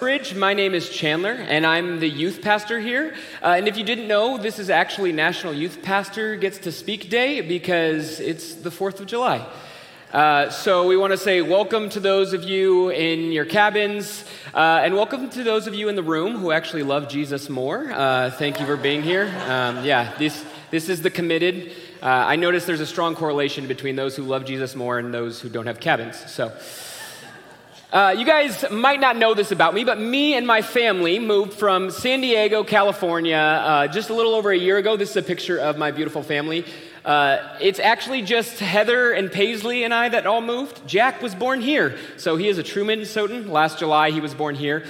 Bridge. My name is Chandler, and I'm the youth pastor here. Uh, and if you didn't know, this is actually National Youth Pastor Gets to Speak Day because it's the 4th of July. Uh, so we want to say welcome to those of you in your cabins, uh, and welcome to those of you in the room who actually love Jesus more. Uh, thank you for being here. Um, yeah, this, this is the committed. Uh, I notice there's a strong correlation between those who love Jesus more and those who don't have cabins. So. Uh, you guys might not know this about me, but me and my family moved from San Diego, California, uh, just a little over a year ago. This is a picture of my beautiful family. Uh, it's actually just Heather and Paisley and I that all moved. Jack was born here, so he is a true Minnesotan. Last July, he was born here.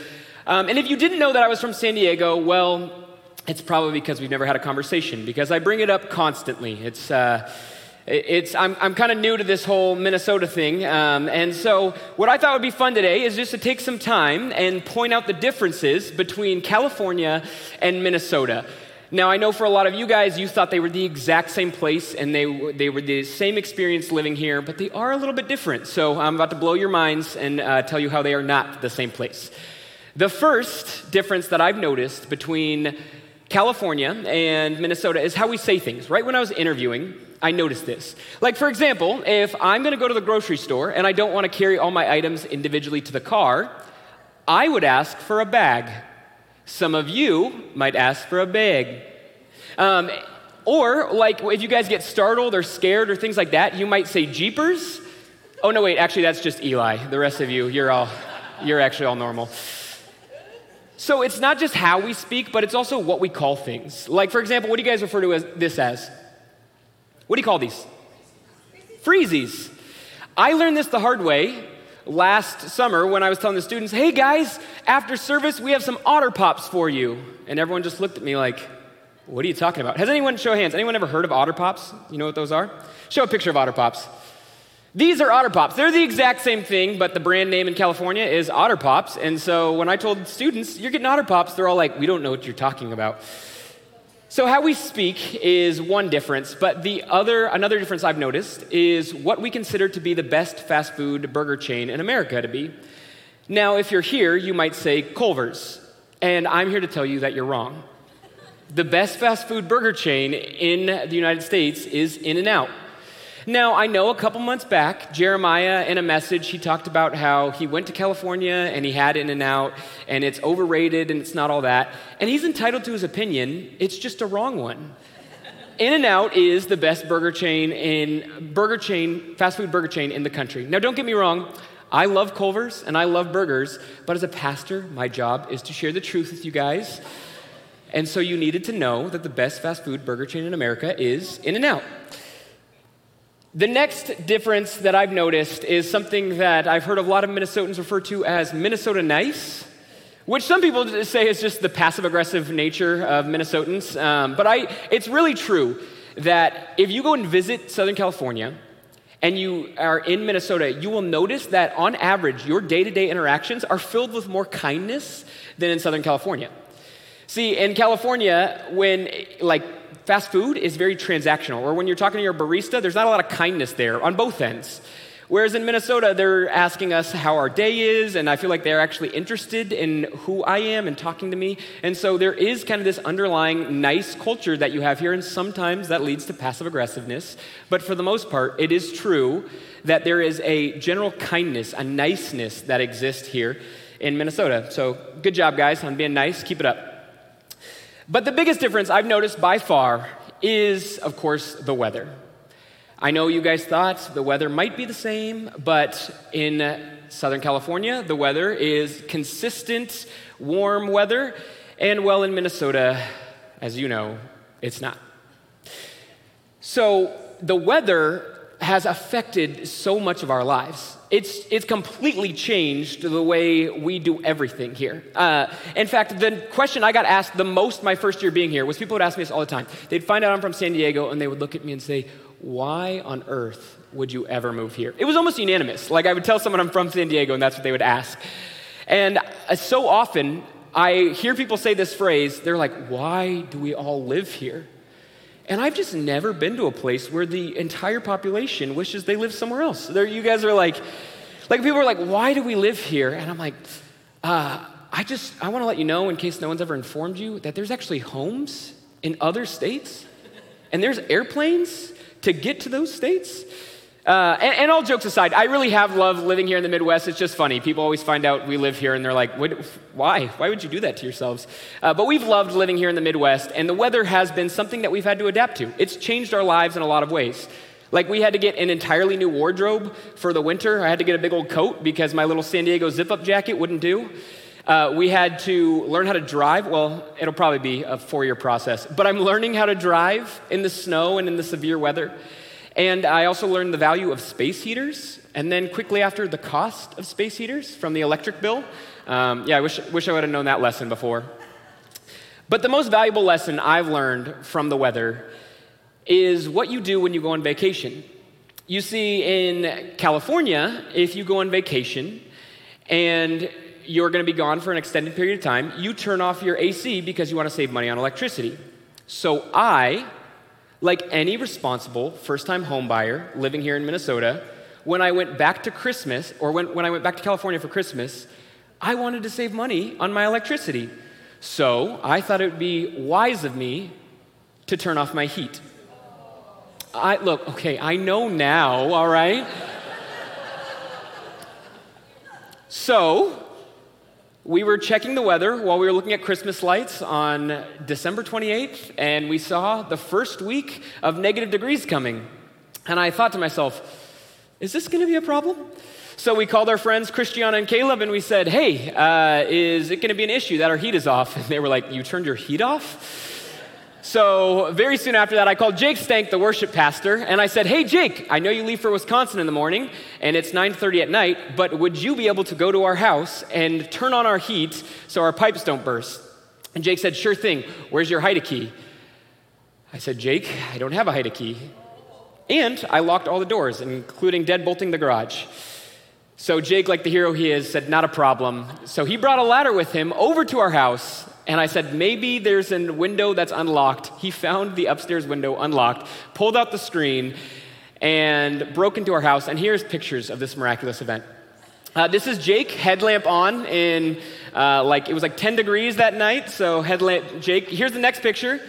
Um, and if you didn't know that I was from San Diego, well, it's probably because we've never had a conversation, because I bring it up constantly. It's. It's, I'm, I'm kind of new to this whole Minnesota thing. Um, and so, what I thought would be fun today is just to take some time and point out the differences between California and Minnesota. Now, I know for a lot of you guys, you thought they were the exact same place and they, they were the same experience living here, but they are a little bit different. So, I'm about to blow your minds and uh, tell you how they are not the same place. The first difference that I've noticed between California and Minnesota is how we say things. Right when I was interviewing, I noticed this. Like, for example, if I'm to go to the grocery store and I don't want to carry all my items individually to the car, I would ask for a bag. Some of you might ask for a bag. Um, or, like, if you guys get startled or scared or things like that, you might say Jeepers. Oh, no, wait, actually, that's just Eli. The rest of you, you're all, you're actually all normal. So it's not just how we speak, but it's also what we call things. Like, for example, what do you guys refer to as, this as? What do you call these? Freezies. I learned this the hard way last summer when I was telling the students, hey guys, after service, we have some Otter Pops for you. And everyone just looked at me like, what are you talking about? Has anyone, show hands, anyone ever heard of Otter Pops? You know what those are? Show a picture of Otter Pops. These are Otter Pops. They're the exact same thing, but the brand name in California is Otter Pops. And so when I told students, you're getting Otter Pops, they're all like, we don't know what you're talking about. So how we speak is one difference, but the other another difference I've noticed is what we consider to be the best fast food burger chain in America to be. Now, if you're here, you might say Culver's, and I'm here to tell you that you're wrong. The best fast food burger chain in the United States is In-N-Out. Now, I know a couple months back, Jeremiah, in a message, he talked about how he went to California and he had In-N-Out and it's overrated and it's not all that. And he's entitled to his opinion, it's just a wrong one. In-N-Out is the best burger chain in burger chain, fast food burger chain in the country. Now, don't get me wrong, I love Culver's and I love burgers, but as a pastor, my job is to share the truth with you guys. And so you needed to know that the best fast food burger chain in America is In-N-Out. The next difference that I've noticed is something that I've heard a lot of Minnesotans refer to as Minnesota nice, which some people say is just the passive aggressive nature of Minnesotans. Um, but I, it's really true that if you go and visit Southern California and you are in Minnesota, you will notice that on average, your day to day interactions are filled with more kindness than in Southern California. See, in California, when like fast food is very transactional, or when you're talking to your barista, there's not a lot of kindness there on both ends. Whereas in Minnesota, they're asking us how our day is, and I feel like they're actually interested in who I am and talking to me. And so there is kind of this underlying nice culture that you have here, and sometimes that leads to passive aggressiveness. But for the most part, it is true that there is a general kindness, a niceness that exists here in Minnesota. So good job, guys, on being nice. Keep it up. But the biggest difference I've noticed by far is, of course, the weather. I know you guys thought the weather might be the same, but in Southern California, the weather is consistent, warm weather, and well, in Minnesota, as you know, it's not. So the weather has affected so much of our lives it's, it's completely changed the way we do everything here. Uh, in fact, the question I got asked the most my first year being here was people would ask me this all the time. They'd find out I'm from San Diego and they would look at me and say, Why on earth would you ever move here? It was almost unanimous. Like I would tell someone I'm from San Diego and that's what they would ask. And uh, so often I hear people say this phrase, they're like, Why do we all live here? And I've just never been to a place where the entire population wishes they lived somewhere else. There, you guys are like, like people are like, why do we live here? And I'm like, uh, I just I want to let you know, in case no one's ever informed you, that there's actually homes in other states, and there's airplanes to get to those states. Uh, and, and, all jokes aside, I really have loved living here in the Midwest. It's just funny. People always find out we live here and they're like, why? Why would you do that to yourselves? Uh, but we've loved living here in the Midwest, and the weather has been something that we've had to adapt to. It's changed our lives in a lot of ways. Like, we had to get an entirely new wardrobe for the winter. I had to get a big old coat because my little San Diego zip up jacket wouldn't do. Uh, we had to learn how to drive. Well, it'll probably be a four year process, but I'm learning how to drive in the snow and in the severe weather. And I also learned the value of space heaters, and then quickly after, the cost of space heaters from the electric bill. Um, yeah, I wish, wish I would have known that lesson before. But the most valuable lesson I've learned from the weather is what you do when you go on vacation. You see, in California, if you go on vacation and you're going to be gone for an extended period of time, you turn off your AC because you want to save money on electricity. So I like any responsible first time homebuyer living here in Minnesota, when I went back to Christmas, or when, when I went back to California for Christmas, I wanted to save money on my electricity. So I thought it would be wise of me to turn off my heat. I, look, okay, I know now, all right? so we were checking the weather while we were looking at Christmas lights on December 28th, and we saw the first week of negative degrees coming. And I thought to myself, is this going to be a problem? So we called our friends Christiana and Caleb and we said, hey, uh, is it going to be an issue that our heat is off? And they were like, you turned your heat off? So, very soon after that, I called Jake Stank, the worship pastor, and I said, Hey, Jake, I know you leave for Wisconsin in the morning, and it's 9.30 at night, but would you be able to go to our house and turn on our heat so our pipes don't burst? And Jake said, Sure thing. Where's your Hide-A-Key? I said, Jake, I don't have a Hide-A-Key. And I locked all the doors, including deadbolting the garage. So Jake, like the hero he is, said, Not a problem. So he brought a ladder with him over to our house and I said, maybe there's a window that's unlocked. He found the upstairs window unlocked, pulled out the screen, and broke into our house. And here's pictures of this miraculous event. Uh, this is Jake, headlamp on in uh, like, it was like 10 degrees that night. So, headlamp, Jake. Here's the next picture.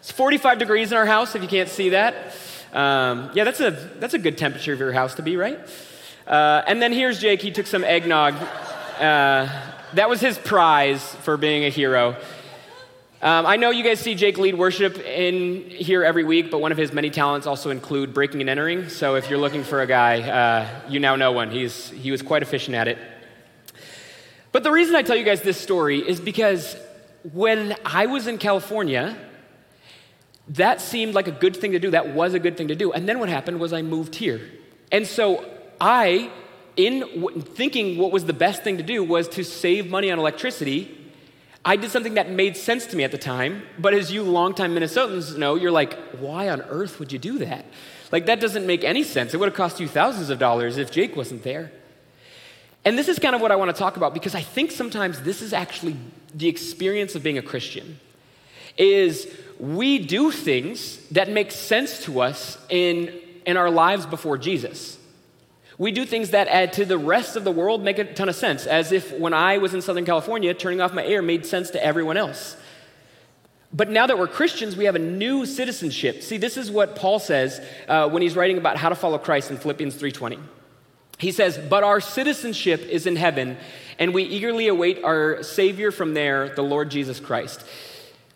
It's 45 degrees in our house, if you can't see that. Um, yeah, that's a, that's a good temperature of your house to be, right? Uh, and then here's Jake. He took some eggnog. That was his prize for being a hero. Um, I know you guys see Jake lead worship in here every week, but one of his many talents also include breaking and entering. So if you're looking for a guy, uh, you now know one. He's, he was quite efficient at it. But the reason I tell you guys this story is because when I was in California, that seemed like a good thing to do. That was a good thing to do. And then what happened was I moved here. And so I in w- thinking what was the best thing to do was to save money on electricity, I did something that made sense to me at the time. But as you longtime Minnesotans know, you're like, why on earth would you do that? Like, that doesn't make any sense. It would have cost you thousands of dollars if Jake wasn't there. And this is kind of what I want to talk about because I think sometimes this is actually the experience of being a Christian. Is we do things that make sense to us in, in our lives before Jesus. We do things that add to the rest of the world make a ton of sense, as if when I was in Southern California, turning off my air made sense to everyone else. But now that we're Christians, we have a new citizenship. See, this is what Paul says uh, when he's writing about how to follow Christ in Philippians 3:20. He says, "But our citizenship is in heaven, and we eagerly await our Savior from there, the Lord Jesus Christ."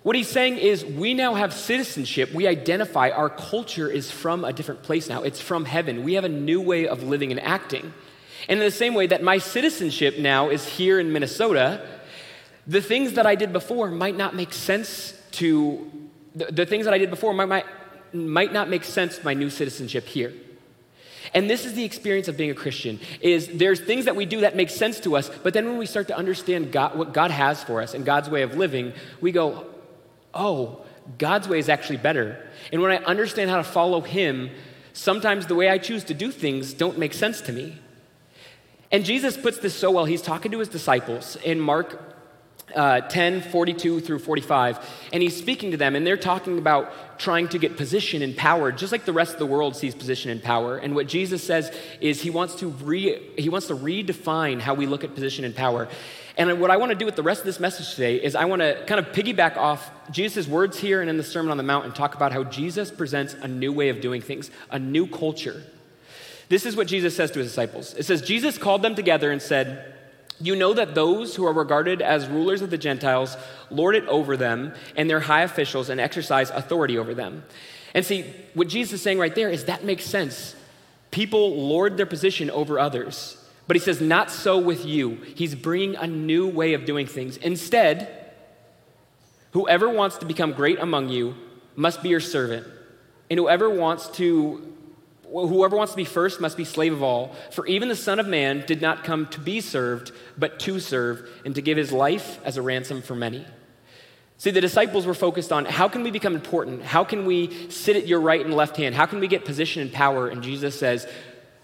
What he's saying is, we now have citizenship. We identify our culture is from a different place now. It's from heaven. We have a new way of living and acting. And in the same way that my citizenship now is here in Minnesota, the things that I did before might not make sense to, the, the things that I did before might, might, might not make sense to my new citizenship here. And this is the experience of being a Christian is there's things that we do that make sense to us, but then when we start to understand God, what God has for us and God's way of living, we go, oh, God's way is actually better. And when I understand how to follow Him, sometimes the way I choose to do things don't make sense to me. And Jesus puts this so well. He's talking to his disciples in Mark uh, 10, 42 through 45. And he's speaking to them, and they're talking about trying to get position and power, just like the rest of the world sees position and power. And what Jesus says is he wants to, re, he wants to redefine how we look at position and power. And what I want to do with the rest of this message today is I want to kind of piggyback off Jesus' words here and in the Sermon on the Mount and talk about how Jesus presents a new way of doing things, a new culture. This is what Jesus says to his disciples. It says, Jesus called them together and said, you know that those who are regarded as rulers of the Gentiles lord it over them and their high officials and exercise authority over them. And see, what Jesus is saying right there is that makes sense. People lord their position over others. But he says, not so with you. He's bringing a new way of doing things. Instead, whoever wants to become great among you must be your servant. And whoever wants to Whoever wants to be first must be slave of all. For even the Son of Man did not come to be served, but to serve, and to give his life as a ransom for many. See, the disciples were focused on how can we become important? How can we sit at your right and left hand? How can we get position and power? And Jesus says,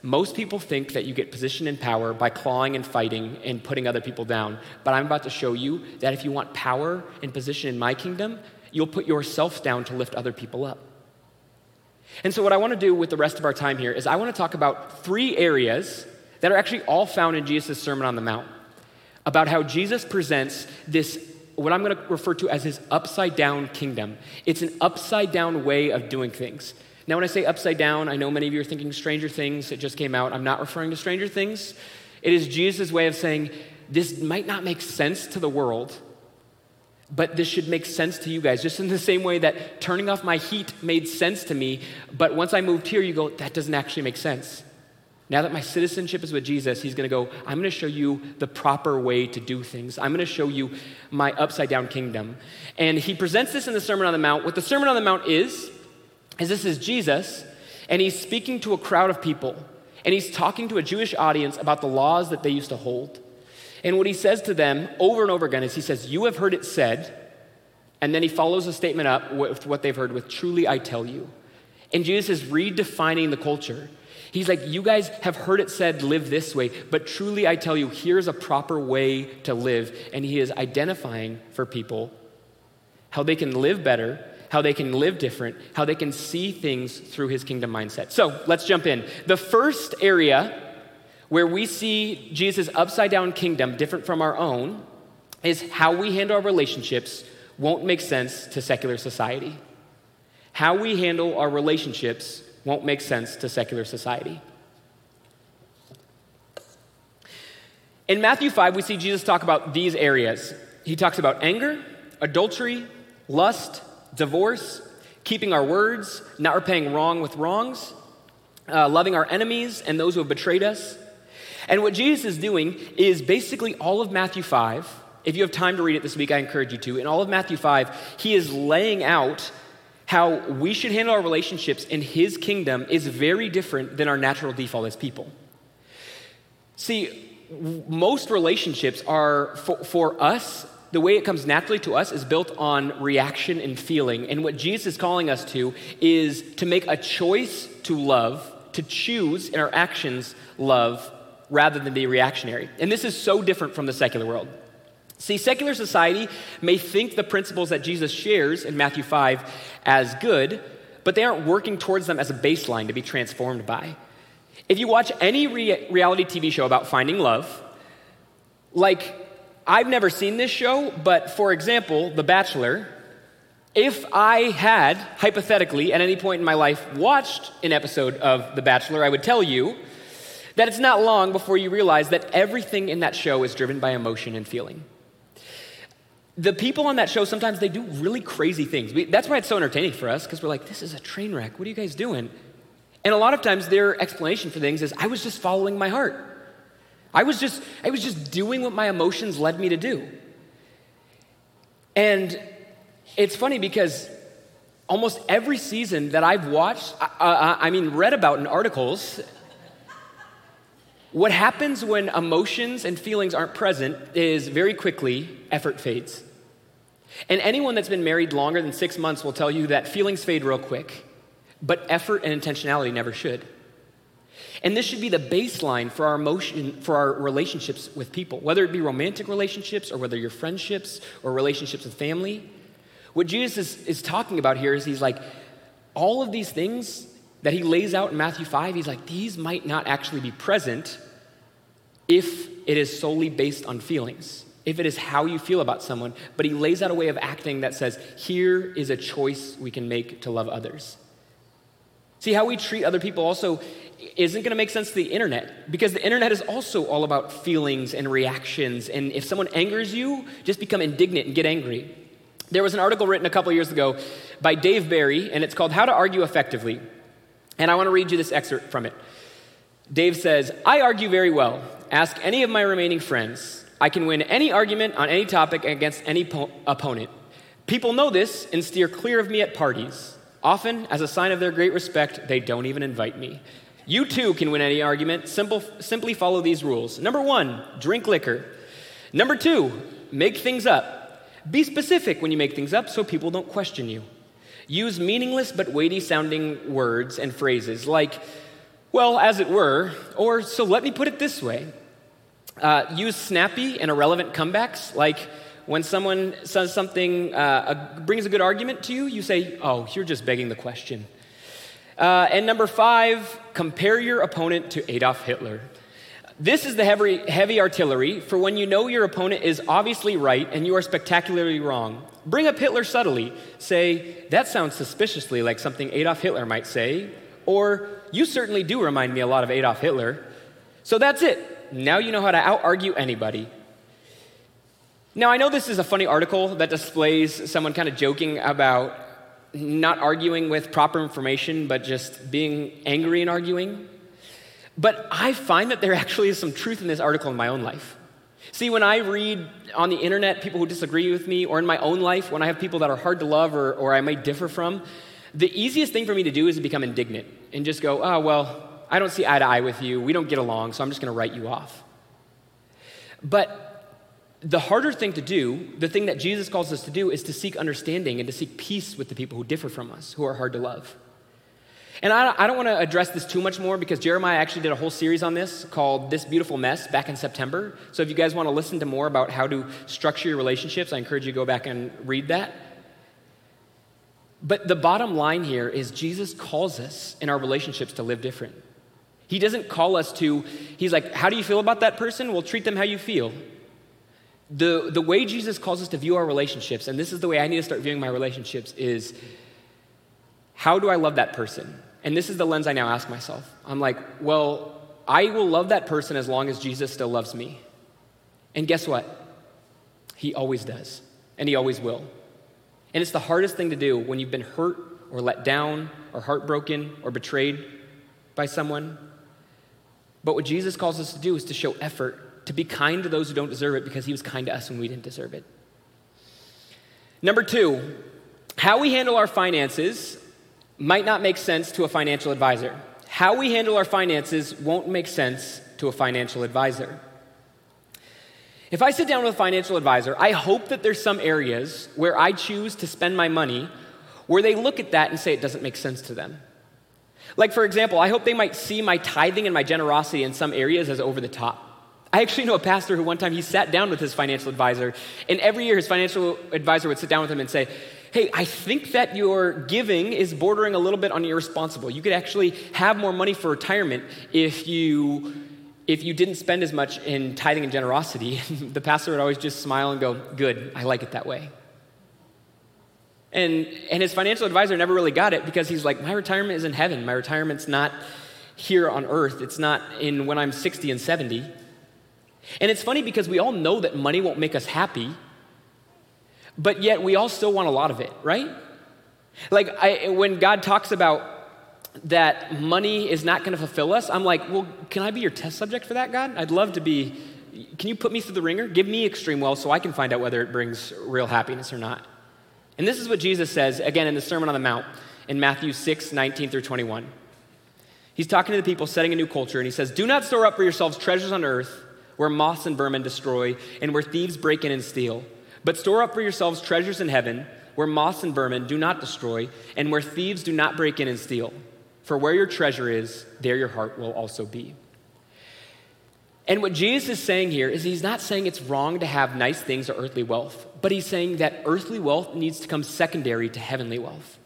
most people think that you get position and power by clawing and fighting and putting other people down. But I'm about to show you that if you want power and position in my kingdom, you'll put yourself down to lift other people up. And so, what I want to do with the rest of our time here is I want to talk about three areas that are actually all found in Jesus' Sermon on the Mount about how Jesus presents this, what I'm going to refer to as his upside down kingdom. It's an upside down way of doing things. Now, when I say upside down, I know many of you are thinking Stranger Things, it just came out. I'm not referring to Stranger Things. It is Jesus' way of saying, this might not make sense to the world, but this should make sense to you guys, just in the same way that turning off my heat made sense to me. But once I moved here, you go, that doesn't actually make sense. Now that my citizenship is with Jesus, he's going to go, I'm going to show you the proper way to do things. I'm going to show you my upside down kingdom. And he presents this in the Sermon on the Mount. What the Sermon on the Mount is, is this is Jesus, and he's speaking to a crowd of people, and he's talking to a Jewish audience about the laws that they used to hold. And what he says to them over and over again is he says, You have heard it said, and then he follows a statement up with what they've heard with, Truly I tell you. And Jesus is redefining the culture. He's like, You guys have heard it said, live this way, but truly I tell you, here's a proper way to live. And he is identifying for people how they can live better, how they can live different, how they can see things through his kingdom mindset. So let's jump in. The first area where we see Jesus' upside down kingdom different from our own is how we handle our relationships won't make sense to secular society. How we handle our relationships won't make sense to secular society. In Matthew 5, we see Jesus talk about these areas. He talks about anger, adultery, lust, divorce, keeping our words, not repaying wrong with wrongs, uh, loving our enemies and those who have betrayed us, and what Jesus is doing is basically all of Matthew 5. If you have time to read it this week, I encourage you to. In all of Matthew 5, he is laying out how we should handle our relationships in his kingdom is very different than our natural default as people. See, most relationships are, for, for us, the way it comes naturally to us is built on reaction and feeling. And what Jesus is calling us to is to make a choice to love, to choose in our actions love rather than be reactionary. And this is so different from the secular world. See, secular society may think the principles that Jesus shares in Matthew 5 as good, but they aren't working towards them as a baseline to be transformed by. If you watch any re- reality TV show about finding love, like I've never seen this show, but for example, The Bachelor, if I had, hypothetically, at any point in my life, watched an episode of The Bachelor, I would tell you that it's not long before you realize that everything in that show is driven by emotion and feeling. The people on that show sometimes they do really crazy things. We, that's why it's so entertaining for us because we're like, this is a train wreck. What are you guys doing? And a lot of times their explanation for things is, I was just following my heart. I was just, I was just doing what my emotions led me to do. And it's funny because almost every season that I've watched, I, I mean, read about in articles, what happens when emotions and feelings aren't present is very quickly effort fades. And anyone that's been married longer than six months will tell you that feelings fade real quick, but effort and intentionality never should. And this should be the baseline for our emotion, for our relationships with people, whether it be romantic relationships or whether you're friendships or relationships with family. What Jesus is, is talking about here is he's like, all of these things that he lays out in Matthew 5, he's like, these might not actually be present if it is solely based on feelings, if it is how you feel about someone. But he lays out a way of acting that says, here is a choice we can make to love others. See, how we treat other people also isn't going to make sense to the internet because the internet is also all about feelings and reactions. And if someone angers you, just become indignant and get angry. There was an article written a couple years ago by Dave Barry, and it's called How to Argue Effectively. And I want to read you this excerpt from it. Dave says, I argue very well. Ask any of my remaining friends. I can win any argument on any topic against any po- opponent. People know this and steer clear of me at parties. Often, as a sign of their great respect, they don't even invite me. You too can win any argument. Simple, simply follow these rules. Number one, drink liquor. Number two, make things up. Be specific when you make things up so people don't question you. Use meaningless but weighty sounding words and phrases like, well, as it were, or so let me put it this way. Uh, use snappy and irrelevant comebacks like, when someone says something, uh, brings a good argument to you, you say, oh, you're just begging the question. Uh, and number five, compare your opponent to Adolf Hitler. This is the heavy, heavy artillery for when you know your opponent is obviously right and you are spectacularly wrong. Bring up Hitler subtly. Say, that sounds suspiciously like something Adolf Hitler might say. Or, you certainly do remind me a lot of Adolf Hitler. So that's it. Now you know how to out argue anybody. Now, I know this is a funny article that displays someone kind of joking about not arguing with proper information, but just being angry and arguing. But I find that there actually is some truth in this article in my own life. See, when I read on the internet people who disagree with me, or in my own life, when I have people that are hard to love or, or I might differ from, the easiest thing for me to do is to become indignant and just go, oh, well, I don't see eye to eye with you. We don't get along, so I'm just going to write you off. But the harder thing to do, the thing that Jesus calls us to do, is to seek understanding and to seek peace with the people who differ from us, who are hard to love. And I, I don't want to address this too much more because Jeremiah actually did a whole series on this called This Beautiful Mess back in September. So if you guys want to listen to more about how to structure your relationships, I encourage you to go back and read that. But the bottom line here is Jesus calls us in our relationships to live different. He doesn't call us to, he's like, how do you feel about that person? Well, treat them how you feel. The, the way Jesus calls us to view our relationships, and this is the way I need to start viewing my relationships, is how do I love that person? And this is the lens I now ask myself. I'm like, well, I will love that person as long as Jesus still loves me. And guess what? He always does, and He always will. And it's the hardest thing to do when you've been hurt or let down or heartbroken or betrayed by someone. But what Jesus calls us to do is to show effort to be kind to those who don't deserve it because he was kind to us when we didn't deserve it. Number two, how we handle our finances might not make sense to a financial advisor. How we handle our finances won't make sense to a financial advisor. If I sit down with a financial advisor, I hope that there's some areas where I choose to spend my money where they look at that and say it doesn't make sense to them. Like, for example, I hope they might see my tithing and my generosity in some areas as over the top. I actually know a pastor who one time he sat down with his financial advisor, and every year his financial advisor would sit down with him and say, Hey, I think that your giving is bordering a little bit on irresponsible. You could actually have more money for retirement if you if you didn't spend as much in tithing and generosity. the pastor would always just smile and go, Good, I like it that way. And, and his financial advisor never really got it because he's like, My retirement is in heaven. My retirement's not here on earth. It's not in when I'm 60 and 70. And it's funny because we all know that money won't make us happy, but yet we all still want a lot of it, right? Like I, when God talks about that money is not going to fulfill us, I'm like, well, can I be your test subject for that, God? I'd love to be. Can you put me through the ringer? Give me extreme wealth so I can find out whether it brings real happiness or not. And this is what Jesus says, again, in the Sermon on the Mount in Matthew 6, 19 through 21. He's talking to the people setting a new culture, and he says, Do not store up for yourselves treasures on earth where moths and vermin destroy, and where thieves break in and steal. But store up for yourselves treasures in heaven, where moths and vermin do not destroy, and where thieves do not break in and steal. For where your treasure is, there your heart will also be. And what Jesus is saying here is he's not saying it's wrong to have nice things or earthly wealth, but he's saying that earthly wealth needs to come secondary to heavenly wealth.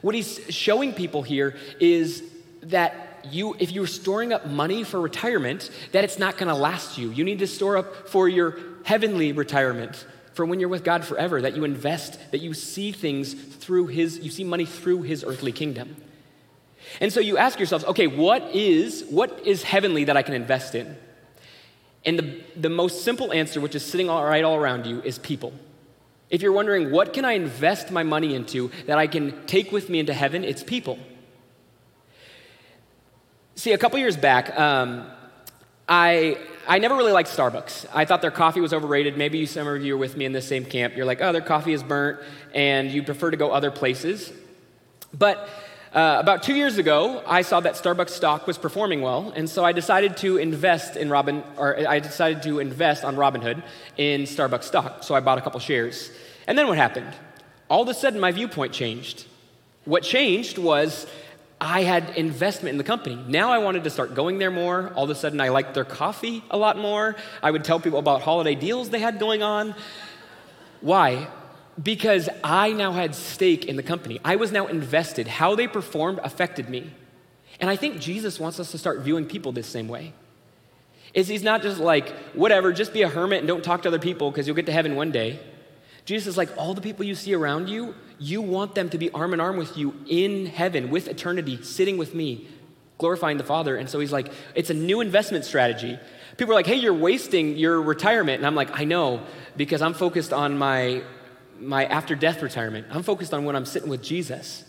What he's showing people here is that you, if you're storing up money for retirement, that it's not going to last you. You need to store up for your heavenly retirement, for when you're with God forever, that you invest, that you see things through His, you see money through His earthly kingdom. And so you ask yourselves, okay, what is, what is heavenly that I can invest in? And the, the most simple answer, which is sitting all right all around you, is people. If you're wondering, what can I invest my money into that I can take with me into heaven? It's people. See, a couple years back, um, I, I never really liked Starbucks. I thought their coffee was overrated. Maybe some of you are with me in the same camp. You're like, oh, their coffee is burnt, and you prefer to go other places. But uh, about two years ago, I saw that Starbucks stock was performing well, and so I decided to invest in Robin, or I decided to invest on Robinhood in Starbucks stock. So I bought a couple shares. And then what happened? All of a sudden, my viewpoint changed. What changed was I had investment in the company. Now I wanted to start going there more. All of a sudden, I liked their coffee a lot more. I would tell people about holiday deals they had going on. Why? because I now had stake in the company. I was now invested. How they performed affected me. And I think Jesus wants us to start viewing people this same way. Is he's not just like, whatever, just be a hermit and don't talk to other people because you'll get to heaven one day. Jesus is like, all the people you see around you, you want them to be arm in arm with you in heaven, with eternity, sitting with me, glorifying the Father. And so he's like, it's a new investment strategy. People are like, hey, you're wasting your retirement. And I'm like, I know, because I'm focused on my my after death retirement. I'm focused on when I'm sitting with Jesus.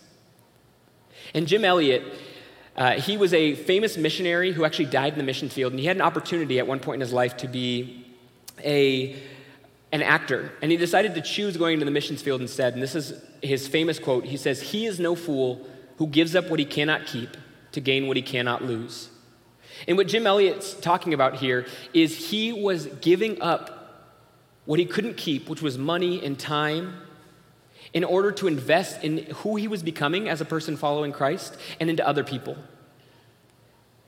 And Jim Elliot, uh, he was a famous missionary who actually died in the mission field, and he had an opportunity at one point in his life to be a, an actor. And he decided to choose going into the missions field instead. And this is his famous quote He says, He is no fool who gives up what he cannot keep to gain what he cannot lose. And what Jim Elliot's talking about here is he was giving up what he couldn't keep, which was money and time, in order to invest in who he was becoming as a person following Christ and into other people.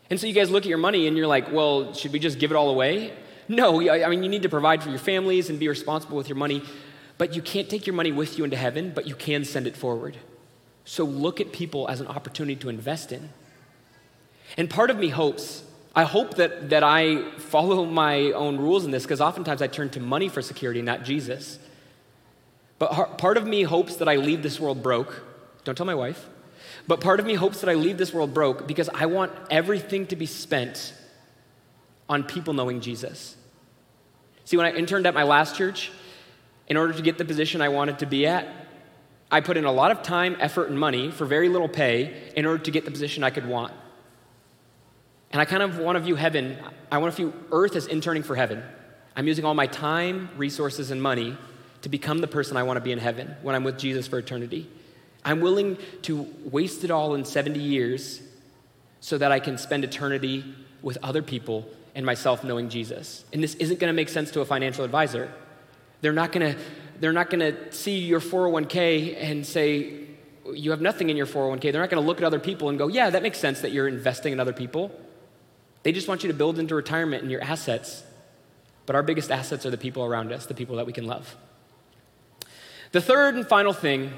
And so you guys look at your money and you're like, well, should we just give it all away? No, I mean, you need to provide for your families and be responsible with your money, but you can't take your money with you into heaven, but you can send it forward. So look at people as an opportunity to invest in. And part of me hopes I hope that, that I follow my own rules in this because oftentimes I turn to money for security, not Jesus. But part of me hopes that I leave this world broke. Don't tell my wife. But part of me hopes that I leave this world broke because I want everything to be spent on people knowing Jesus. See, when I interned at my last church, in order to get the position I wanted to be at, I put in a lot of time, effort, and money for very little pay in order to get the position I could want. And I kind of want to view heaven, I want to view earth as interning for heaven. I'm using all my time, resources, and money to become the person I want to be in heaven when I'm with Jesus for eternity. I'm willing to waste it all in 70 years so that I can spend eternity with other people and myself knowing Jesus. And this isn't going to make sense to a financial advisor. They're not going to they're not going to see your 401k and say you have nothing in your 401k. They're not going to look at other people and go, "Yeah, that makes sense that you're investing in other people." They just want you to build into retirement and your assets. But our biggest assets are the people around us, the people that we can love. The third and final thing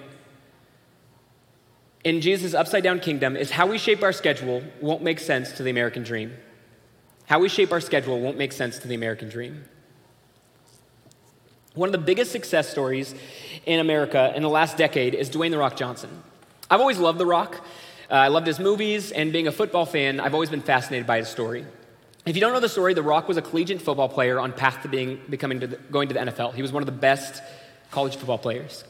in Jesus' upside down kingdom is how we shape our schedule won't make sense to the American dream. How we shape our schedule won't make sense to the American dream. One of the biggest success stories in America in the last decade is Dwayne The Rock Johnson. I've always loved The Rock. Uh, I loved his movies, and being a football fan, I've always been fascinated by his story. If you don't know the story, The Rock was a collegiate football player on path to being becoming to the, going to the NFL. He was one of the best college football players.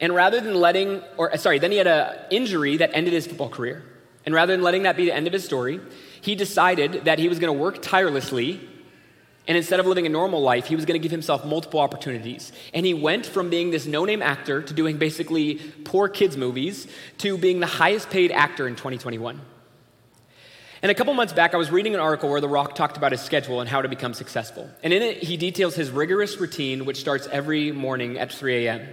And rather than letting, or sorry, then he had an injury that ended his football career. And rather than letting that be the end of his story, he decided that he was going to work tirelessly and instead of living a normal life, he was going to give himself multiple opportunities. And he went from being this no name actor to doing basically poor kids' movies to being the highest paid actor in 2021. And a couple months back, I was reading an article where The Rock talked about his schedule and how to become successful. And in it, he details his rigorous routine, which starts every morning at 3 a.m.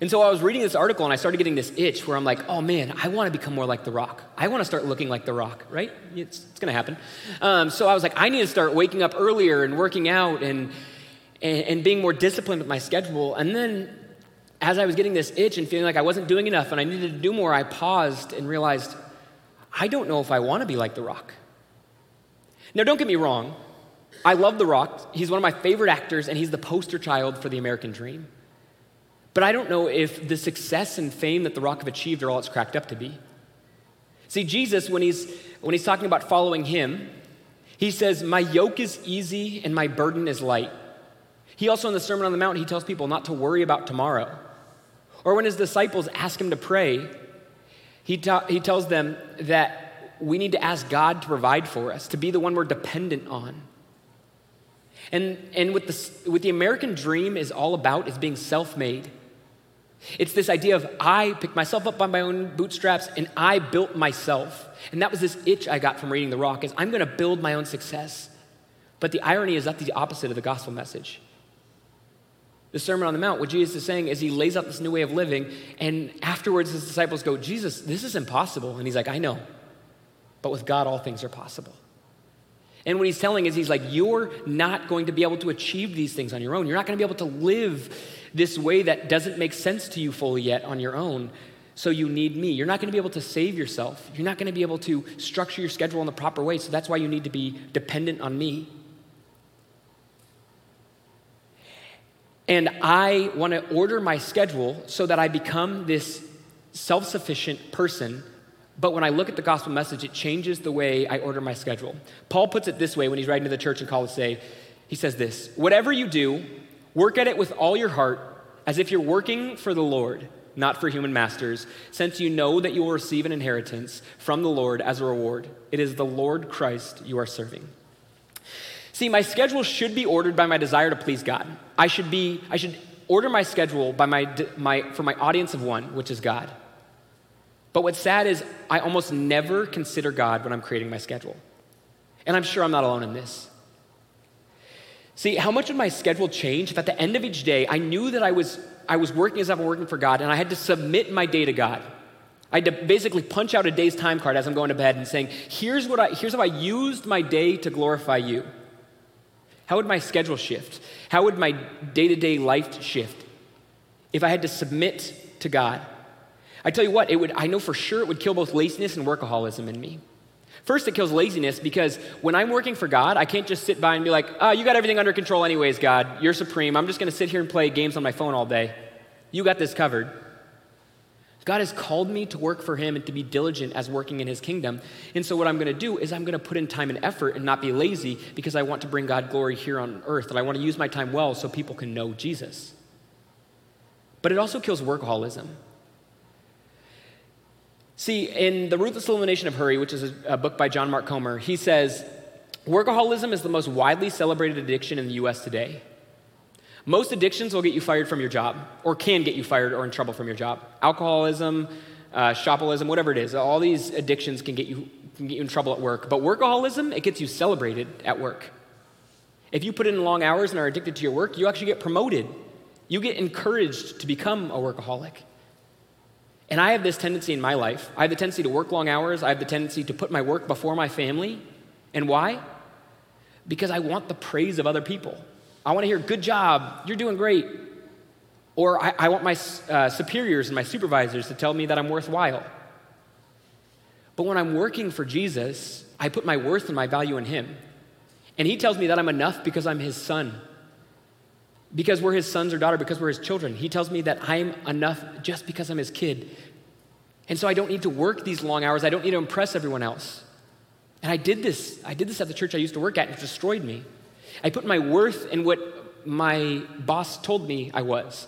And so I was reading this article and I started getting this itch where I'm like, oh man, I want to become more like The Rock. I want to start looking like The Rock, right? It's, it's going to happen. Um, so I was like, I need to start waking up earlier and working out and, and, and being more disciplined with my schedule. And then as I was getting this itch and feeling like I wasn't doing enough and I needed to do more, I paused and realized, I don't know if I want to be like The Rock. Now, don't get me wrong. I love The Rock. He's one of my favorite actors, and he's the poster child for the American dream. But I don't know if the success and fame that The Rock have achieved are all it's cracked up to be. See, Jesus, when he's, when he's talking about following him, he says, My yoke is easy and my burden is light. He also, in the Sermon on the Mount, he tells people not to worry about tomorrow. Or when his disciples ask him to pray, he, ta- he tells them that we need to ask God to provide for us, to be the one we're dependent on. And, and with, the, with the American dream is all about is being self-made. It's this idea of I picked myself up by my own bootstraps and I built myself. And that was this itch I got from reading The Rock is I'm going to build my own success. But the irony is that's the opposite of the gospel message. The Sermon on the Mount, what Jesus is saying is he lays out this new way of living, and afterwards his disciples go, Jesus, this is impossible. And he's like, I know, but with God all things are possible. And what he's telling is, he's like, you're not going to be able to achieve these things on your own. You're not going to be able to live this way that doesn't make sense to you fully yet on your own. So you need me. You're not going to be able to save yourself. You're not going to be able to structure your schedule in the proper way. So that's why you need to be dependent on me. And I want to order my schedule so that I become this self sufficient person but when I look at the gospel message, it changes the way I order my schedule. Paul puts it this way when he's writing to the church in Colossae. He says this Whatever you do, work at it with all your heart, as if you're working for the Lord, not for human masters, since you know that you will receive an inheritance from the Lord as a reward. It is the Lord Christ you are serving. See, my schedule should be ordered by my desire to please God. I should be, I should order my schedule by my, my, for my audience of one, which is God. But what's sad is I almost never consider God when I'm creating my schedule. And I'm sure I'm not alone in this. See, how much would my schedule change if at the end of each day I knew that I was, I was working as I'm working for God and I had to submit my day to God? I had to basically punch out a day's time card as I'm going to bed and saying, here's, what I, here's how I used my day to glorify you. How would my schedule shift? How would my day to day life shift if I had to submit to God? I tell you what, it would, I know for sure it would kill both laziness and workaholism in me. First, it kills laziness because when I'm working for God, I can't just sit by and be like, oh, you got everything under control, anyways, God. You're supreme. I'm just going to sit here and play games on my phone all day. You got this covered. God has called me to work for Him and to be diligent as working in His kingdom. And so, what I'm going to do is I'm going to put in time and effort and not be lazy because I want to bring God glory here on earth and I want to use my time well so people can know Jesus. But it also kills workaholism. See, in The Ruthless Elimination of Hurry, which is a, a book by John Mark Comer, he says, Workaholism is the most widely celebrated addiction in the US today. Most addictions will get you fired from your job, or can get you fired or in trouble from your job. Alcoholism, uh, shopolism, whatever it is, all these addictions can get, you, can get you in trouble at work. But workaholism, it gets you celebrated at work. If you put in long hours and are addicted to your work, you actually get promoted. You get encouraged to become a workaholic. And I have this tendency in my life. I have the tendency to work long hours. I have the tendency to put my work before my family. And why? Because I want the praise of other people. I want to hear, good job, you're doing great. Or I, I want my uh, superiors and my supervisors to tell me that I'm worthwhile. But when I'm working for Jesus, I put my worth and my value in Him. And He tells me that I'm enough because I'm His son because we're his sons or daughter, because we're his children. He tells me that I'm enough just because I'm his kid. And so I don't need to work these long hours. I don't need to impress everyone else. And I did this. I did this at the church I used to work at, and it destroyed me. I put my worth in what my boss told me I was.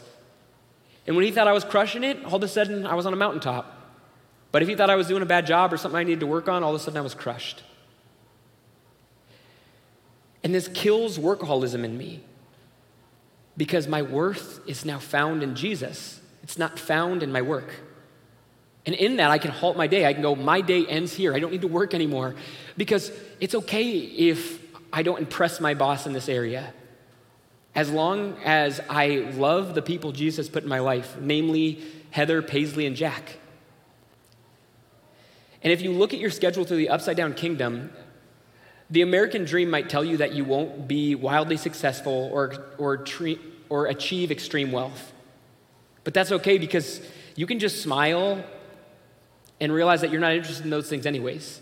And when he thought I was crushing it, all of a sudden I was on a mountaintop. But if he thought I was doing a bad job or something I needed to work on, all of a sudden I was crushed. And this kills workaholism in me because my worth is now found in Jesus. It's not found in my work. And in that, I can halt my day. I can go, my day ends here. I don't need to work anymore. Because it's okay if I don't impress my boss in this area. as long as I love the people Jesus put in my life, namely Heather, Paisley, and Jack. And if you look at your schedule through the upside down kingdom, the American dream might tell you that you won't be wildly successful or, or, tre- or achieve extreme wealth. But that's okay because you can just smile and realize that you're not interested in those things, anyways.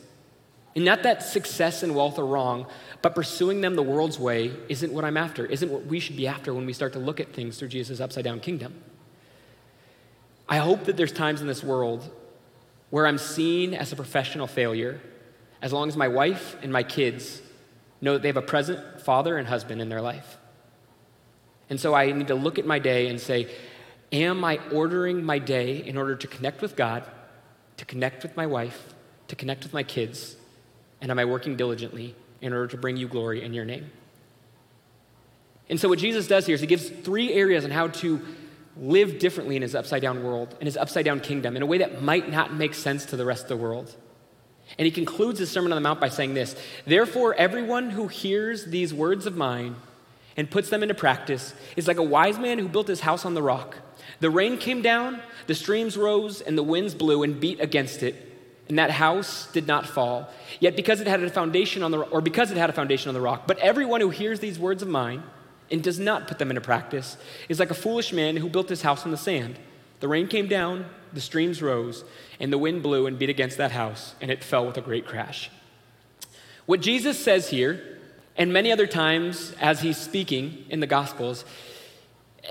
And not that success and wealth are wrong, but pursuing them the world's way isn't what I'm after, isn't what we should be after when we start to look at things through Jesus' upside down kingdom. I hope that there's times in this world where I'm seen as a professional failure as long as my wife and my kids know that they have a present father and husband in their life. And so I need to look at my day and say, Am I ordering my day in order to connect with God, to connect with my wife, to connect with my kids? And am I working diligently in order to bring you glory in your name? And so, what Jesus does here is he gives three areas on how to live differently in his upside down world, in his upside down kingdom, in a way that might not make sense to the rest of the world. And he concludes his Sermon on the Mount by saying this Therefore, everyone who hears these words of mine and puts them into practice is like a wise man who built his house on the rock. The rain came down, the streams rose, and the winds blew and beat against it. And that house did not fall. Yet because it had a foundation on the or because it had a foundation on the rock. But everyone who hears these words of mine and does not put them into practice is like a foolish man who built his house on the sand. The rain came down, the streams rose, and the wind blew and beat against that house, and it fell with a great crash. What Jesus says here, and many other times as he's speaking in the Gospels,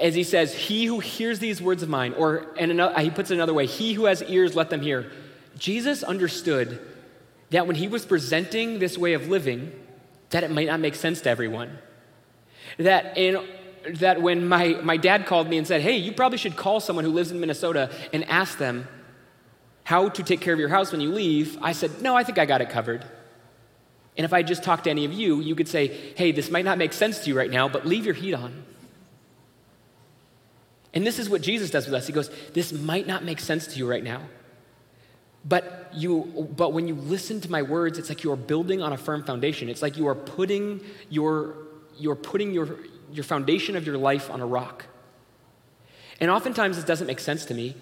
as he says, He who hears these words of mine, or and another, he puts it another way, He who has ears, let them hear. Jesus understood that when he was presenting this way of living, that it might not make sense to everyone. That in that when my, my dad called me and said, Hey, you probably should call someone who lives in Minnesota and ask them how to take care of your house when you leave, I said, No, I think I got it covered. And if I just talked to any of you, you could say, Hey, this might not make sense to you right now, but leave your heat on. And this is what Jesus does with us. He goes, This might not make sense to you right now. But, you, but when you listen to my words, it's like you are building on a firm foundation. It's like you are putting your, you're putting your, your foundation of your life on a rock. And oftentimes this doesn't make sense to me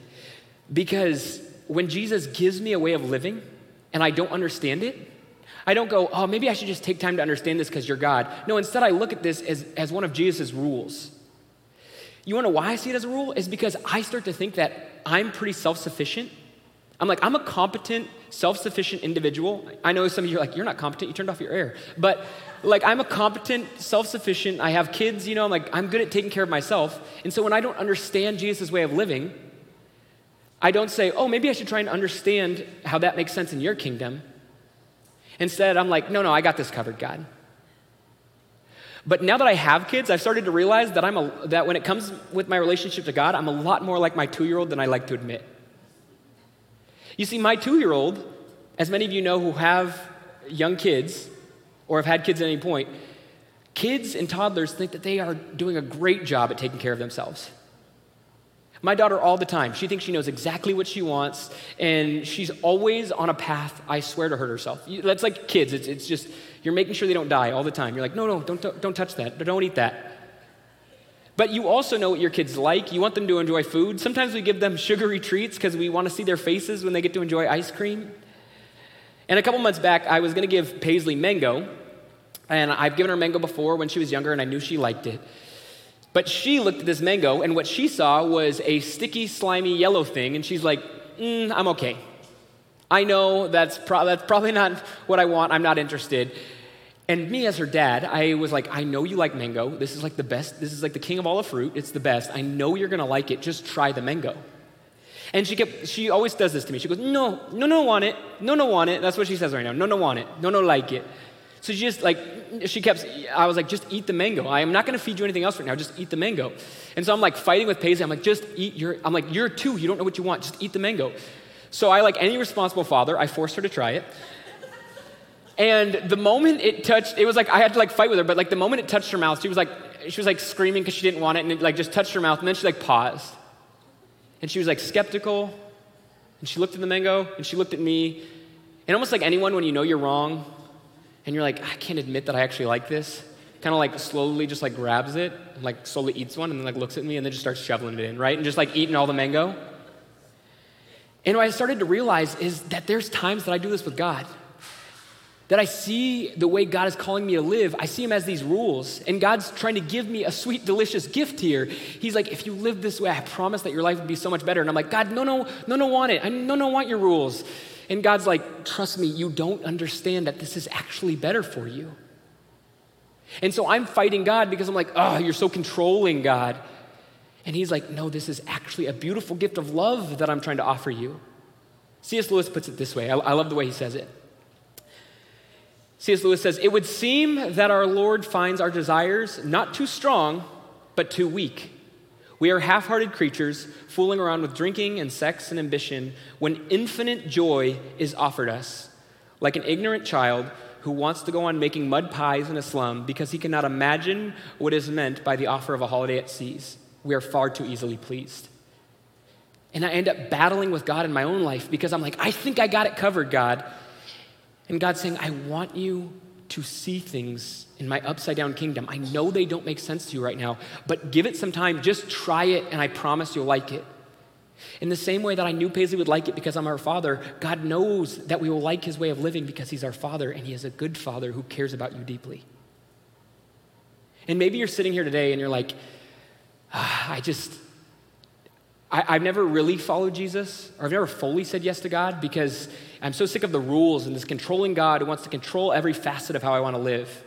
because when Jesus gives me a way of living and I don't understand it, I don't go, oh, maybe I should just take time to understand this because you're God. No, instead I look at this as, as one of Jesus' rules. You wanna know why I see it as a rule? Is because I start to think that I'm pretty self sufficient I'm like, I'm a competent, self sufficient individual. I know some of you are like, you're not competent, you turned off your air. But like, I'm a competent, self sufficient, I have kids, you know, I'm like, I'm good at taking care of myself. And so when I don't understand Jesus' way of living, I don't say, oh, maybe I should try and understand how that makes sense in your kingdom. Instead, I'm like, no, no, I got this covered, God. But now that I have kids, I've started to realize that, I'm a, that when it comes with my relationship to God, I'm a lot more like my two year old than I like to admit. You see, my two year old, as many of you know who have young kids or have had kids at any point, kids and toddlers think that they are doing a great job at taking care of themselves. My daughter, all the time, she thinks she knows exactly what she wants, and she's always on a path, I swear, to hurt herself. That's like kids. It's, it's just, you're making sure they don't die all the time. You're like, no, no, don't, don't touch that. Don't eat that. But you also know what your kids like. You want them to enjoy food. Sometimes we give them sugary treats because we want to see their faces when they get to enjoy ice cream. And a couple months back, I was going to give Paisley mango. And I've given her mango before when she was younger, and I knew she liked it. But she looked at this mango, and what she saw was a sticky, slimy yellow thing, and she's like, mm, I'm okay. I know that's, pro- that's probably not what I want. I'm not interested. And me as her dad, I was like, I know you like mango. This is like the best. This is like the king of all the fruit. It's the best. I know you're going to like it. Just try the mango. And she kept, she always does this to me. She goes, no, no, no, want it. No, no, want it. That's what she says right now. No, no, want it. No, no, like it. So she just like, she kept, I was like, just eat the mango. I am not going to feed you anything else right now. Just eat the mango. And so I'm like fighting with Paisley. I'm like, just eat your, I'm like, you're two. You don't know what you want. Just eat the mango. So I, like any responsible father, I forced her to try it. And the moment it touched, it was like I had to like fight with her, but like the moment it touched her mouth, she was like, she was like screaming because she didn't want it, and it like just touched her mouth, and then she like paused. And she was like skeptical, and she looked at the mango, and she looked at me, and almost like anyone when you know you're wrong, and you're like, I can't admit that I actually like this, kind of like slowly just like grabs it, like slowly eats one, and then like looks at me and then just starts shoveling it in, right? And just like eating all the mango. And what I started to realize is that there's times that I do this with God. That I see the way God is calling me to live, I see Him as these rules, and God's trying to give me a sweet, delicious gift here. He's like, if you live this way, I promise that your life would be so much better. And I'm like, God, no, no, no, no, want it. I no, no, want your rules. And God's like, trust me, you don't understand that this is actually better for you. And so I'm fighting God because I'm like, oh, you're so controlling, God. And He's like, no, this is actually a beautiful gift of love that I'm trying to offer you. C.S. Lewis puts it this way I, I love the way he says it. C.S. Lewis says, It would seem that our Lord finds our desires not too strong, but too weak. We are half hearted creatures fooling around with drinking and sex and ambition when infinite joy is offered us, like an ignorant child who wants to go on making mud pies in a slum because he cannot imagine what is meant by the offer of a holiday at seas. We are far too easily pleased. And I end up battling with God in my own life because I'm like, I think I got it covered, God. And God's saying, I want you to see things in my upside down kingdom. I know they don't make sense to you right now, but give it some time. Just try it, and I promise you'll like it. In the same way that I knew Paisley would like it because I'm our father, God knows that we will like his way of living because he's our father, and he is a good father who cares about you deeply. And maybe you're sitting here today and you're like, ah, I just, I, have never really followed Jesus, or I've never fully said yes to God because I'm so sick of the rules and this controlling God who wants to control every facet of how I want to live.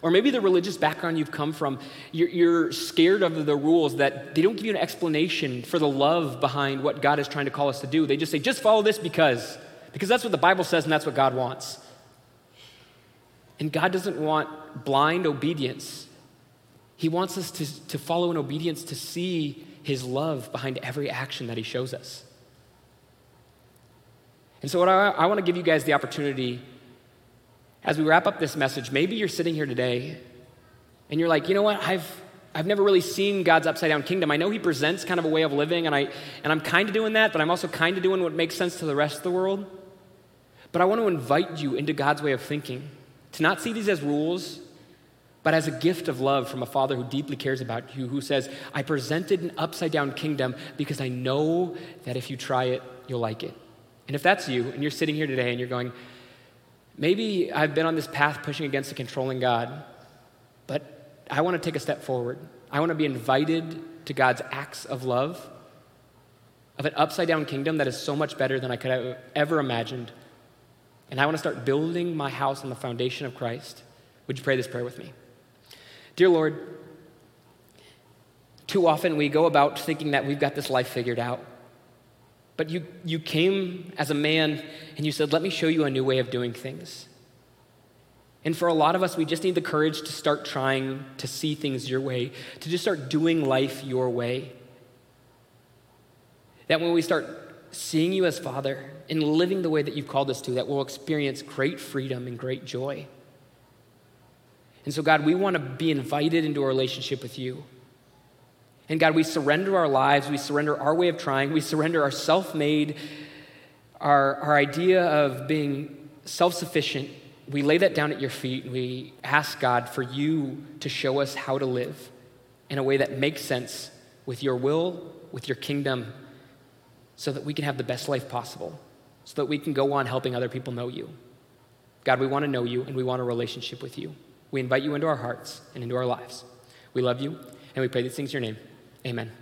Or maybe the religious background you've come from, you're, you're, scared of the rules that they don't give you an explanation for the love behind what God is trying to call us to do. They just say, just follow this because, because that's what the Bible says and that's what God wants. And God doesn't want blind obedience. He wants us to, to follow in obedience to see his love behind every action that he shows us. And so, what I, I want to give you guys the opportunity as we wrap up this message, maybe you're sitting here today and you're like, you know what, I've, I've never really seen God's upside down kingdom. I know He presents kind of a way of living, and, I, and I'm kind of doing that, but I'm also kind of doing what makes sense to the rest of the world. But I want to invite you into God's way of thinking, to not see these as rules, but as a gift of love from a Father who deeply cares about you, who says, I presented an upside down kingdom because I know that if you try it, you'll like it. And if that's you, and you're sitting here today and you're going, maybe I've been on this path pushing against a controlling God, but I want to take a step forward. I want to be invited to God's acts of love, of an upside down kingdom that is so much better than I could have ever imagined. And I want to start building my house on the foundation of Christ. Would you pray this prayer with me? Dear Lord, too often we go about thinking that we've got this life figured out. But you, you came as a man and you said, Let me show you a new way of doing things. And for a lot of us, we just need the courage to start trying to see things your way, to just start doing life your way. That when we start seeing you as Father and living the way that you've called us to, that we'll experience great freedom and great joy. And so, God, we want to be invited into a relationship with you. And God, we surrender our lives, we surrender our way of trying, we surrender our self made, our, our idea of being self sufficient. We lay that down at your feet and we ask God for you to show us how to live in a way that makes sense with your will, with your kingdom, so that we can have the best life possible, so that we can go on helping other people know you. God, we want to know you and we want a relationship with you. We invite you into our hearts and into our lives. We love you and we pray these things in your name. Amen.